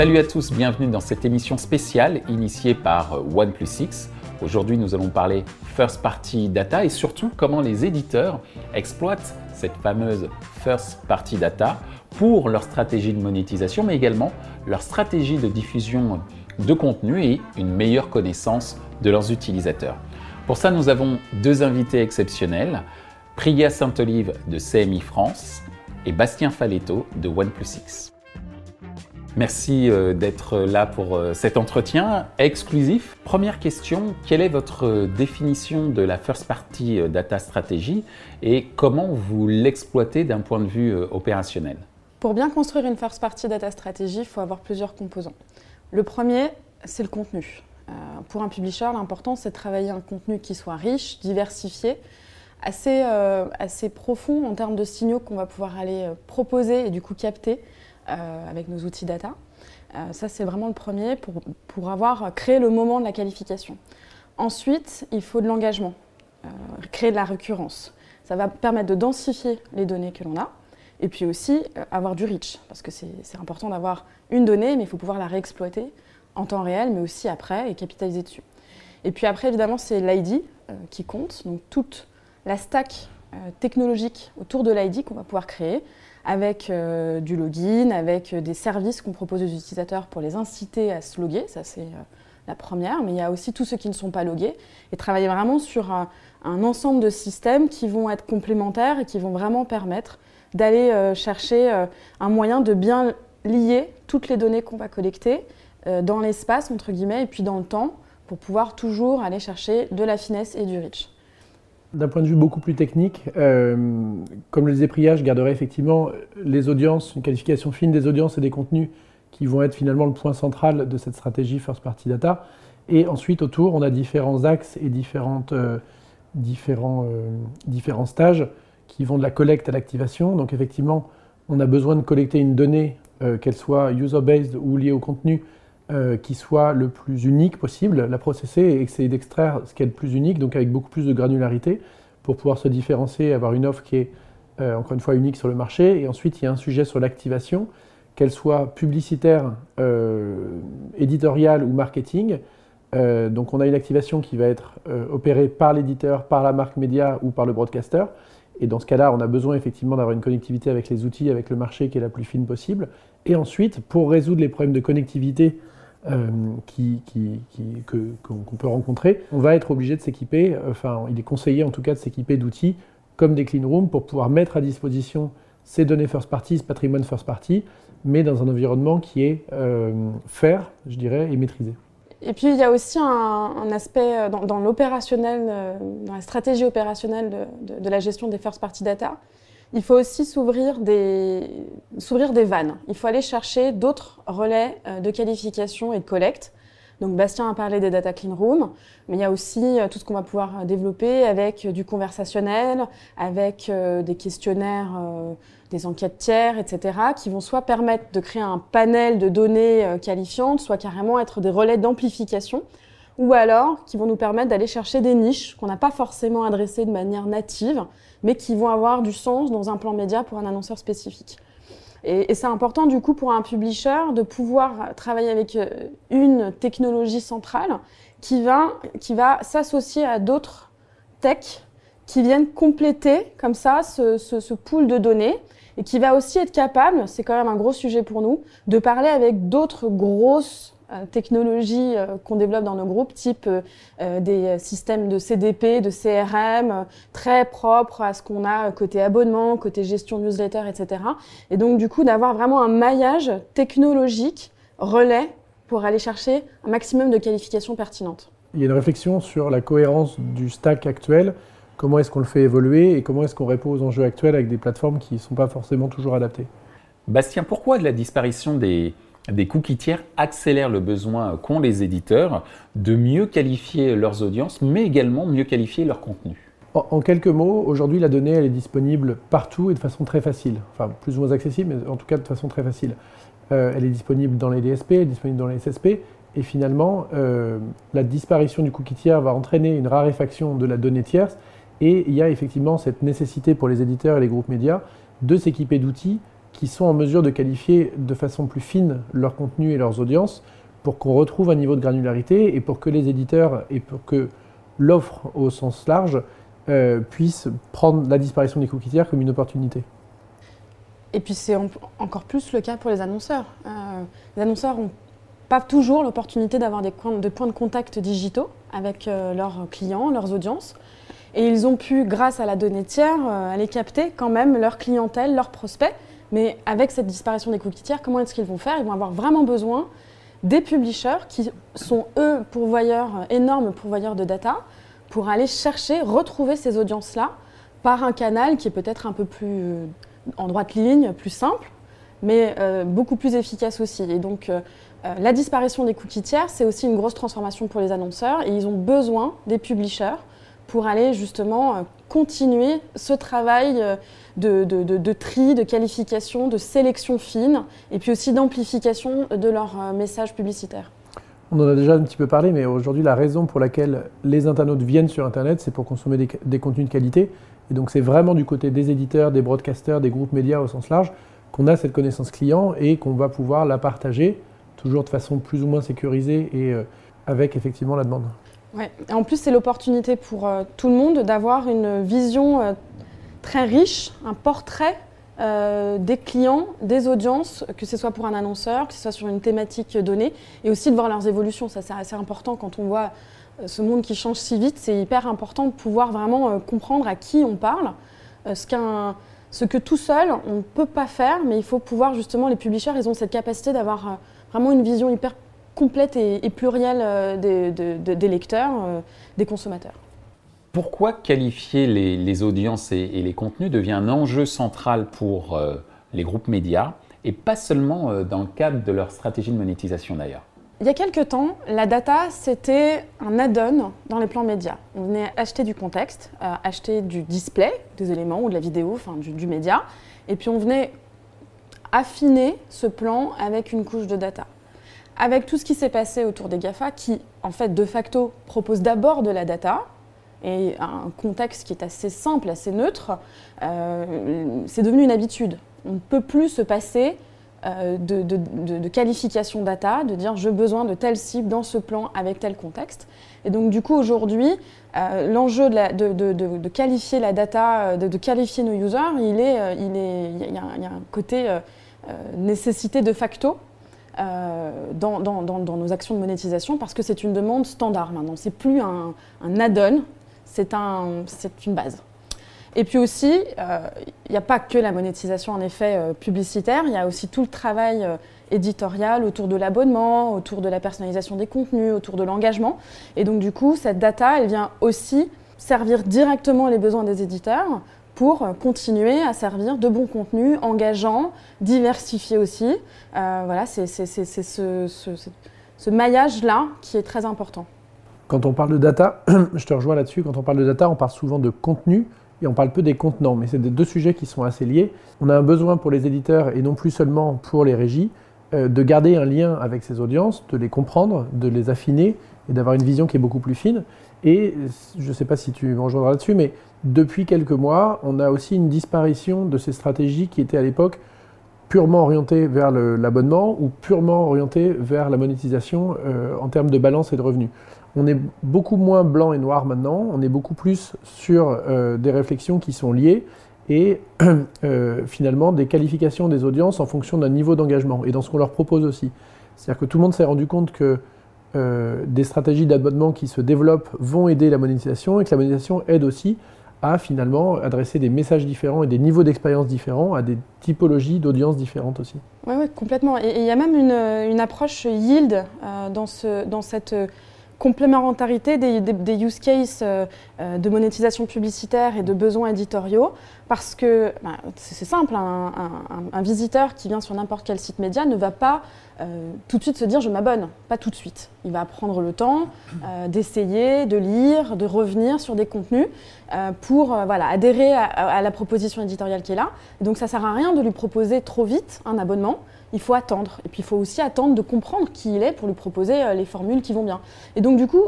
Salut à tous, bienvenue dans cette émission spéciale initiée par OnePlus Aujourd'hui, nous allons parler First Party Data et surtout comment les éditeurs exploitent cette fameuse First Party Data pour leur stratégie de monétisation, mais également leur stratégie de diffusion de contenu et une meilleure connaissance de leurs utilisateurs. Pour ça, nous avons deux invités exceptionnels, Priya Saint-Olive de CMI France et Bastien Faletto de OnePlus Merci euh, d'être là pour euh, cet entretien exclusif. Première question, quelle est votre définition de la First Party Data Strategy et comment vous l'exploitez d'un point de vue euh, opérationnel? Pour bien construire une First Party Data Strategy, il faut avoir plusieurs composants. Le premier, c'est le contenu. pour un publisher, l'important, c'est de travailler un contenu qui soit riche, diversifié, assez, assez profond en termes de signaux qu'on va pouvoir aller proposer et du coup capter euh, avec nos outils data. Euh, ça, c'est vraiment le premier pour, pour avoir créé le moment de la qualification. Ensuite, il faut de l'engagement, euh, créer de la récurrence. Ça va permettre de densifier les données que l'on a et puis aussi avoir du reach, parce que c'est important d'avoir une donnée, mais il faut pouvoir la réexploiter en temps réel, mais aussi après et capitaliser dessus. Et puis après, évidemment, c'est l'ID qui compte, donc toute la stack technologique autour de l'ID qu'on va pouvoir créer, avec euh, du login, avec euh, des services qu'on propose aux utilisateurs pour les inciter à se loguer. Ça, c'est euh, la première. Mais il y a aussi tous ceux qui ne sont pas logués et travailler vraiment sur un, ensemble de systèmes qui vont être complémentaires et qui vont vraiment permettre d'aller chercher un moyen de bien lier toutes les données qu'on va collecter dans l'espace, entre guillemets, et puis dans le temps, pour pouvoir toujours aller chercher de la finesse et du reach. D'un point de vue beaucoup plus technique, euh, comme le disait Priya, je garderai effectivement les audiences, une qualification fine des audiences et des contenus qui vont être finalement le point central de cette stratégie First Party Data. Et ensuite, autour, on a différents axes et euh, différents, euh, différents stages qui vont de la collecte à l'activation. Donc effectivement, on a besoin de collecter une donnée, qu'elle soit user-based ou liée au contenu, euh, qui soit le plus unique possible, la processer et essayer d'extraire ce qui est le plus unique, donc avec beaucoup plus de granularité, pour pouvoir se différencier, avoir une offre qui est euh, encore une fois unique sur le marché. Et ensuite, il y a un sujet sur l'activation, qu'elle soit publicitaire, euh, éditoriale ou marketing. donc on a une activation qui va être opérée par l'éditeur, par la marque média ou par le broadcaster. Et dans ce cas-là, on a besoin effectivement d'avoir une connectivité avec les outils, avec le marché qui est la plus fine possible. Et ensuite, pour résoudre les problèmes de connectivité euh, qu'on peut rencontrer, on va être obligé de s'équiper, enfin il est conseillé en tout cas de s'équiper d'outils comme des clean rooms pour pouvoir mettre à disposition ces données first party, ce patrimoine first party, mais dans un environnement qui est euh, faire, je dirais, et maîtrisé. Et puis il y a aussi un, aspect euh, dans, l'opérationnel, dans la stratégie opérationnelle de, la gestion des first party data, il faut aussi s'ouvrir des, s'ouvrir des vannes. Il faut aller chercher d'autres relais euh, de qualification et de collecte. Donc Bastien a parlé des data clean rooms, mais il y a aussi euh, tout ce qu'on va pouvoir développer avec du conversationnel, avec euh, des questionnaires, des enquêtes tiers, etc., qui vont soit permettre de créer un panel de données qualifiantes, soit carrément être des relais d'amplification, ou alors qui vont nous permettre d'aller chercher des niches qu'on n'a pas forcément adressées de manière native, mais qui vont avoir du sens dans un plan média pour un annonceur spécifique. Et, c'est important du coup pour un publisher de pouvoir travailler avec euh, une technologie centrale qui va, qui va s'associer à d'autres techs qui viennent compléter comme ça ce, pool de données et qui va aussi être capable, c'est quand même un gros sujet pour nous, de parler avec d'autres grosses technologies euh, qu'on développe dans nos groupes, type euh, des systèmes de CDP, de CRM, très propres à ce qu'on a côté abonnement, côté gestion newsletter, etc. Et donc du coup d'avoir vraiment un maillage technologique relais pour aller chercher un maximum de qualifications pertinentes. Il y a une réflexion sur la cohérence du stack actuel, comment est-ce qu'on le fait évoluer et comment est-ce qu'on répond aux enjeux actuels avec des plateformes qui ne sont pas forcément toujours adaptées? Bastien, pourquoi de la disparition des, des cookies tiers accélèrent le besoin qu'ont les éditeurs de mieux qualifier leurs audiences, mais également mieux qualifier leur contenu. En, quelques mots, aujourd'hui, la donnée, elle est disponible partout et de façon très facile. Enfin, plus ou moins accessible, mais en tout cas de façon très facile. Euh, elle est disponible dans les DSP, elle est disponible dans les SSP. Et finalement, euh, la disparition du cookie tiers va entraîner une raréfaction de la donnée tierce. Et il y a effectivement cette nécessité pour les éditeurs et les groupes médias de s'équiper d'outils qui sont en mesure de qualifier de façon plus fine leur contenu et leurs audiences pour qu'on retrouve un niveau de granularité et pour que les éditeurs et pour que l'offre au sens large euh, puisse prendre la disparition des cookies tiers comme une opportunité. Et puis c'est encore plus le cas pour les annonceurs. Euh, les annonceurs n'ont pas toujours l'opportunité d'avoir des points de, points de contact digitaux avec euh, leurs clients, leurs audiences. Et ils ont pu, grâce à la donnée tiers, aller capter quand même leur clientèle, leurs prospects. Mais avec cette disparition des cookies tiers, comment est-ce qu'ils vont faire? Ils vont avoir vraiment besoin des publishers qui sont, eux, pourvoyeurs, énormes pourvoyeurs de data, pour aller chercher, retrouver ces audiences-là par un canal qui est peut-être un peu plus euh, en droite ligne, plus simple, mais euh, beaucoup plus efficace aussi. Et donc, euh, la disparition des cookies tiers, c'est aussi une grosse transformation pour les annonceurs, et ils ont besoin des publishers pour aller justement continuer ce travail de, de, tri, de qualification, de sélection fine, et puis aussi d'amplification de leurs messages publicitaires. On en a déjà un petit peu parlé, mais aujourd'hui, la raison pour laquelle les internautes viennent sur Internet, c'est pour consommer des, contenus de qualité. Et donc, c'est vraiment du côté des éditeurs, des broadcasters, des groupes médias au sens large, qu'on a cette connaissance client et qu'on va pouvoir la partager, toujours de façon plus ou moins sécurisée et euh, avec effectivement la demande. Ouais. En plus, c'est l'opportunité pour euh, tout le monde d'avoir une vision euh, très riche, un portrait euh, des clients, des audiences, que ce soit pour un annonceur, que ce soit sur une thématique donnée, et aussi de voir leurs évolutions. Ça, c'est assez important quand on voit ce monde qui change si vite. C'est hyper important de pouvoir vraiment comprendre à qui on parle. ce, ce que tout seul, on ne peut pas faire, mais il faut pouvoir justement, les publishers, ils ont cette capacité d'avoir vraiment une vision hyper complète et, plurielle des lecteurs, des consommateurs. Pourquoi qualifier les, audiences et, les contenus devient un enjeu central pour euh, les groupes médias et pas seulement euh, dans le cadre de leur stratégie de monétisation d'ailleurs? Il y a quelques temps, la data, c'était un add-on dans les plans médias. On venait acheter du contexte, euh, acheter du display, des éléments ou de la vidéo, enfin du, du média, et puis on venait affiner ce plan avec une couche de data. Avec tout ce qui s'est passé autour des GAFA, qui en fait de facto proposent d'abord de la data, et un contexte qui est assez simple, assez neutre, euh, c'est devenu une habitude. On ne peut plus se passer euh, de, qualification data, de dire j'ai besoin de telle cible dans ce plan avec tel contexte. Et donc du coup aujourd'hui, euh, l'enjeu de, qualifier la data, de, qualifier nos users, il, il, est, il, y, a, un côté nécessité de facto dans, dans, nos actions de monétisation parce que c'est une demande standard maintenant. C'est plus un, add-on, c'est un, une base. Et puis aussi, euh, il n'y a pas que la monétisation en effet euh, publicitaire, il y a aussi tout le travail euh, éditorial autour de l'abonnement, autour de la personnalisation des contenus, autour de l'engagement. Et donc du coup, cette data, elle vient aussi servir directement les besoins des éditeurs pour continuer à servir de bons contenus, engageants, diversifiés aussi. voilà, c'est ce, ce maillage-là qui est très important. Quand on parle de data, je te rejoins là-dessus, quand on parle de data, on parle souvent de contenu et on parle peu des contenants, mais c'est des deux sujets qui sont assez liés. On a un besoin pour les éditeurs et non plus seulement pour les régies euh, de garder un lien avec ces audiences, de les comprendre, de les affiner et d'avoir une vision qui est beaucoup plus fine. Et je ne sais pas si tu me rejoindras là-dessus, mais depuis quelques mois, on a aussi une disparition de ces stratégies qui étaient à l'époque purement orientées vers l'abonnement ou purement orientées vers la monétisation euh, en termes de balance et de revenus on est beaucoup moins blanc et noir maintenant, on est beaucoup plus sur euh, des réflexions qui sont liées et euh, finalement des qualifications des audiences en fonction d'un niveau d'engagement et dans ce qu'on leur propose aussi. C'est-à-dire que tout le monde s'est rendu compte que des stratégies d'abonnement qui se développent vont aider la monétisation et que la monétisation aide aussi à finalement adresser des messages différents et des niveaux d'expérience différents à des typologies d'audiences différentes aussi. Oui, complètement. Et il y a même une, approche yield dans, ce, dans cette complémentarité des, use cases euh, euh, de monétisation publicitaire et de besoins éditoriaux, parce que bah, c'est simple, un, visiteur qui vient sur n'importe quel site média ne va pas euh, tout de suite se dire je m'abonne, pas tout de suite. Il va prendre le temps d'essayer, de lire, de revenir sur des contenus pour voilà, adhérer à, la proposition éditoriale qui est là. donc ça sert à rien de lui proposer trop vite un abonnement il faut attendre. Et puis il faut aussi attendre de comprendre qui il est pour lui proposer euh, les formules qui vont bien. Et donc du coup,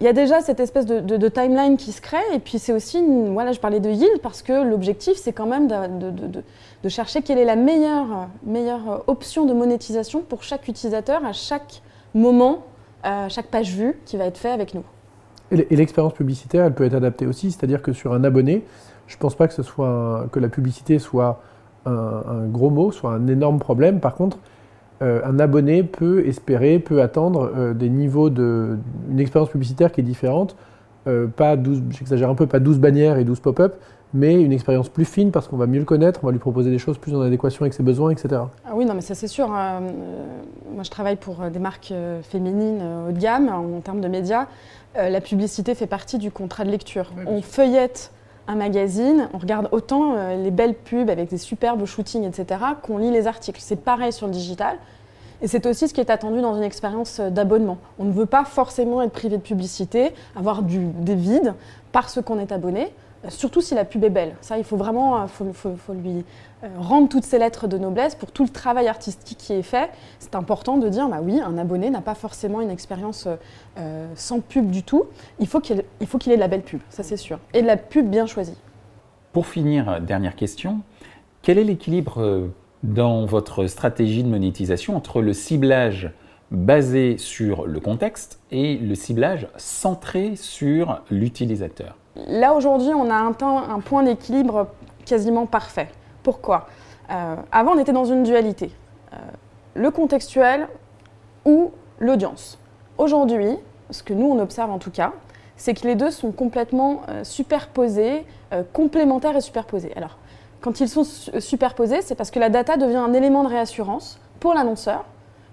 il y a déjà cette espèce de, timeline qui se crée, et puis c'est aussi, voilà, je parlais de yield parce que l'objectif, c'est quand même de, chercher quelle est la meilleure, meilleure option de monétisation pour chaque utilisateur à chaque moment, à chaque page vue qui va être fait avec nous. Et l'expérience publicitaire, elle peut être adaptée aussi, c'est-à-dire que sur un abonné, je ne pense pas que, ce soit que la publicité soit un, un, gros mot, soit un énorme problème. Par contre, euh, un abonné peut espérer, peut attendre euh, des niveaux de une expérience publicitaire qui est différente. Euh, pas 12, j'exagère un peu, pas 12 bannières et 12 pop-up, mais une expérience plus fine parce qu'on va mieux le connaître, on va lui proposer des choses plus en adéquation avec ses besoins, etc. Ah oui, non, mais ça c'est sûr. Hein. moi, je travaille pour des marques féminines haut de gamme en, termes de médias. la publicité fait partie du contrat de lecture. on feuillette un magazine, on regarde autant les belles pubs avec des superbes shootings, etc., qu'on lit les articles. C'est pareil sur le digital. Et c'est aussi ce qui est attendu dans une expérience d'abonnement. On ne veut pas forcément être privé de publicité, avoir des vides parce qu'on est abonné, surtout si la pub est belle. Ça, il faut vraiment euh, lui euh, rendre toutes ses lettres de noblesse pour tout le travail artistique qui est fait. C'est important de dire, bah oui, un abonné n'a pas forcément une expérience euh, sans pub du tout. Il faut qu'il ait de la belle pub, ça c'est sûr. Et de la pub bien choisie. Pour finir, dernière question. Quel est l'équilibre dans votre stratégie de monétisation entre le ciblage basé sur le contexte et le ciblage centré sur l'utilisateur? Là, aujourd'hui, on a un, un point d'équilibre quasiment parfait. Pourquoi? Euh, Avant, on était dans une dualité. Euh, le contextuel ou l'audience. Aujourd'hui, ce que nous, on observe en tout cas, c'est que les deux sont complètement euh, superposés, complémentaires et superposés. Alors, quand ils sont superposés, c'est parce que la data devient un élément de réassurance pour l'annonceur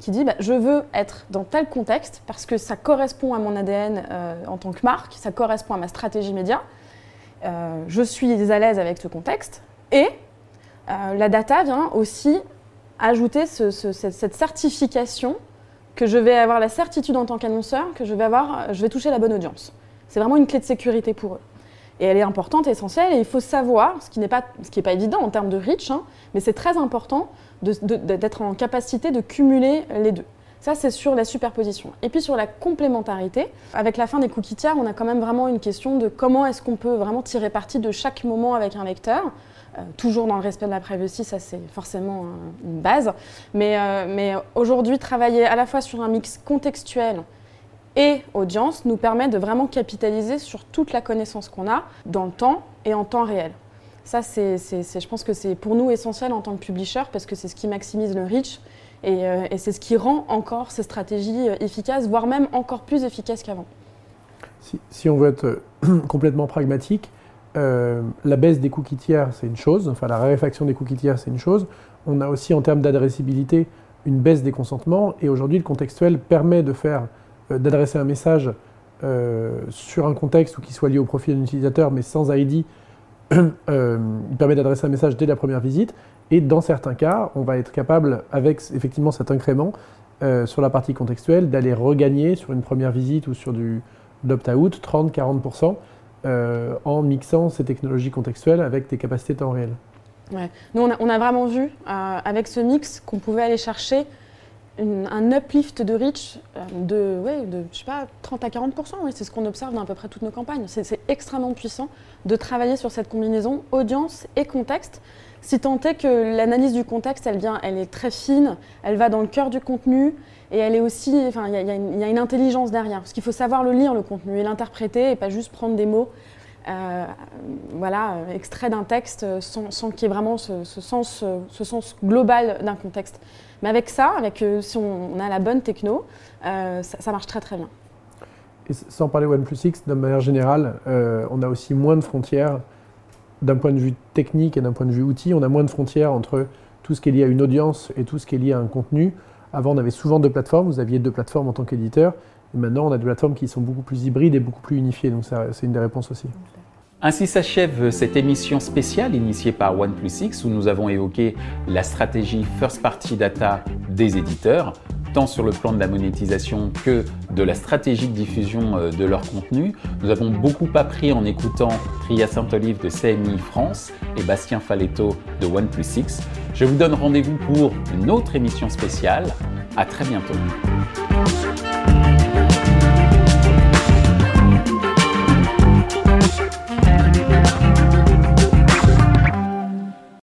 qui dit bah, je veux être dans tel contexte parce que ça correspond à mon ADN euh, en tant que marque, ça correspond à ma stratégie média, euh, je suis à l'aise avec ce contexte et euh, la data vient aussi ajouter cette certification que je vais avoir la certitude en tant qu'annonceur que je vais, avoir, je vais toucher la bonne audience. C'est vraiment une clé de sécurité pour eux. Et elle est importante, essentielle, et il faut savoir, ce qui n'est pas, pas évident en termes de reach, hein, mais c'est très important d'être en capacité de cumuler les deux. Ça, c'est sur la superposition. Et puis sur la complémentarité, avec la fin des cookies tiers, on a quand même vraiment une question de comment est-ce qu'on peut vraiment tirer parti de chaque moment avec un lecteur. Euh, toujours dans le respect de la privacy, ça c'est forcément une base. Mais, euh, mais aujourd'hui, travailler à la fois sur un mix contextuel et audience nous permet de vraiment capitaliser sur toute la connaissance qu'on a dans le temps et en temps réel. Ça, c'est, je pense que c'est pour nous essentiel en tant que publisher parce que c'est ce qui maximise le reach et, euh, c'est ce qui rend encore ces stratégies euh, efficaces, voire même encore plus efficaces qu'avant. Si, on veut être euh, complètement pragmatique, la baisse des cookies tiers, c'est une chose, enfin la raréfaction des cookies tiers, c'est une chose. On a aussi en termes d'adressibilité une baisse des consentements et aujourd'hui le contextuel permet de faire d'adresser un message euh, sur un contexte ou qui soit lié au profil d'un utilisateur, mais sans ID, euh, il permet d'adresser un message dès la première visite. Et dans certains cas, on va être capable, avec effectivement cet incrément sur la partie contextuelle, d'aller regagner sur une première visite ou sur du opt-out 30-40% en mixant ces technologies contextuelles avec des capacités temps réel. Ouais. Nous, on a vraiment vu avec ce mix qu'on pouvait aller chercher un uplift de reach euh, de, ouais, de je sais pas, 30 à 40 C'est ce qu'on observe dans à peu près toutes nos campagnes. C'est extrêmement puissant de travailler sur cette combinaison audience et contexte. Si tant est que l'analyse du contexte, elle, vient, elle est très fine, elle va dans le cœur du contenu et elle est aussi, enfin, il y, a une intelligence derrière. Parce qu'il faut savoir le lire, le contenu, et l'interpréter et pas juste prendre des mots euh, voilà, extraits d'un texte sans, sans qu'il y ait vraiment ce, sens, ce sens global d'un contexte. Mais avec ça, avec, euh, si on, a la bonne techno, euh, ça, marche très très bien. Et sans parler OnePlus X, de manière générale, euh, on a aussi moins de frontières d'un point de vue technique et d'un point de vue outil. On a moins de frontières entre tout ce qui est lié à une audience et tout ce qui est lié à un contenu. Avant, on avait souvent deux plateformes. Vous aviez deux plateformes en tant qu'éditeur. Et maintenant, on a des plateformes qui sont beaucoup plus hybrides et beaucoup plus unifiées. Donc, c'est une des réponses aussi. Ainsi s'achève cette émission spéciale initiée par OnePlus X où nous avons évoqué la stratégie First Party Data des éditeurs, tant sur le plan de la monétisation que de la stratégie de diffusion euh, de leur contenu. Nous avons beaucoup appris en écoutant Priya Saint-Olive de CMI France et Bastien Faletto de OnePlus X. Je vous donne rendez-vous pour une autre émission spéciale. À très bientôt.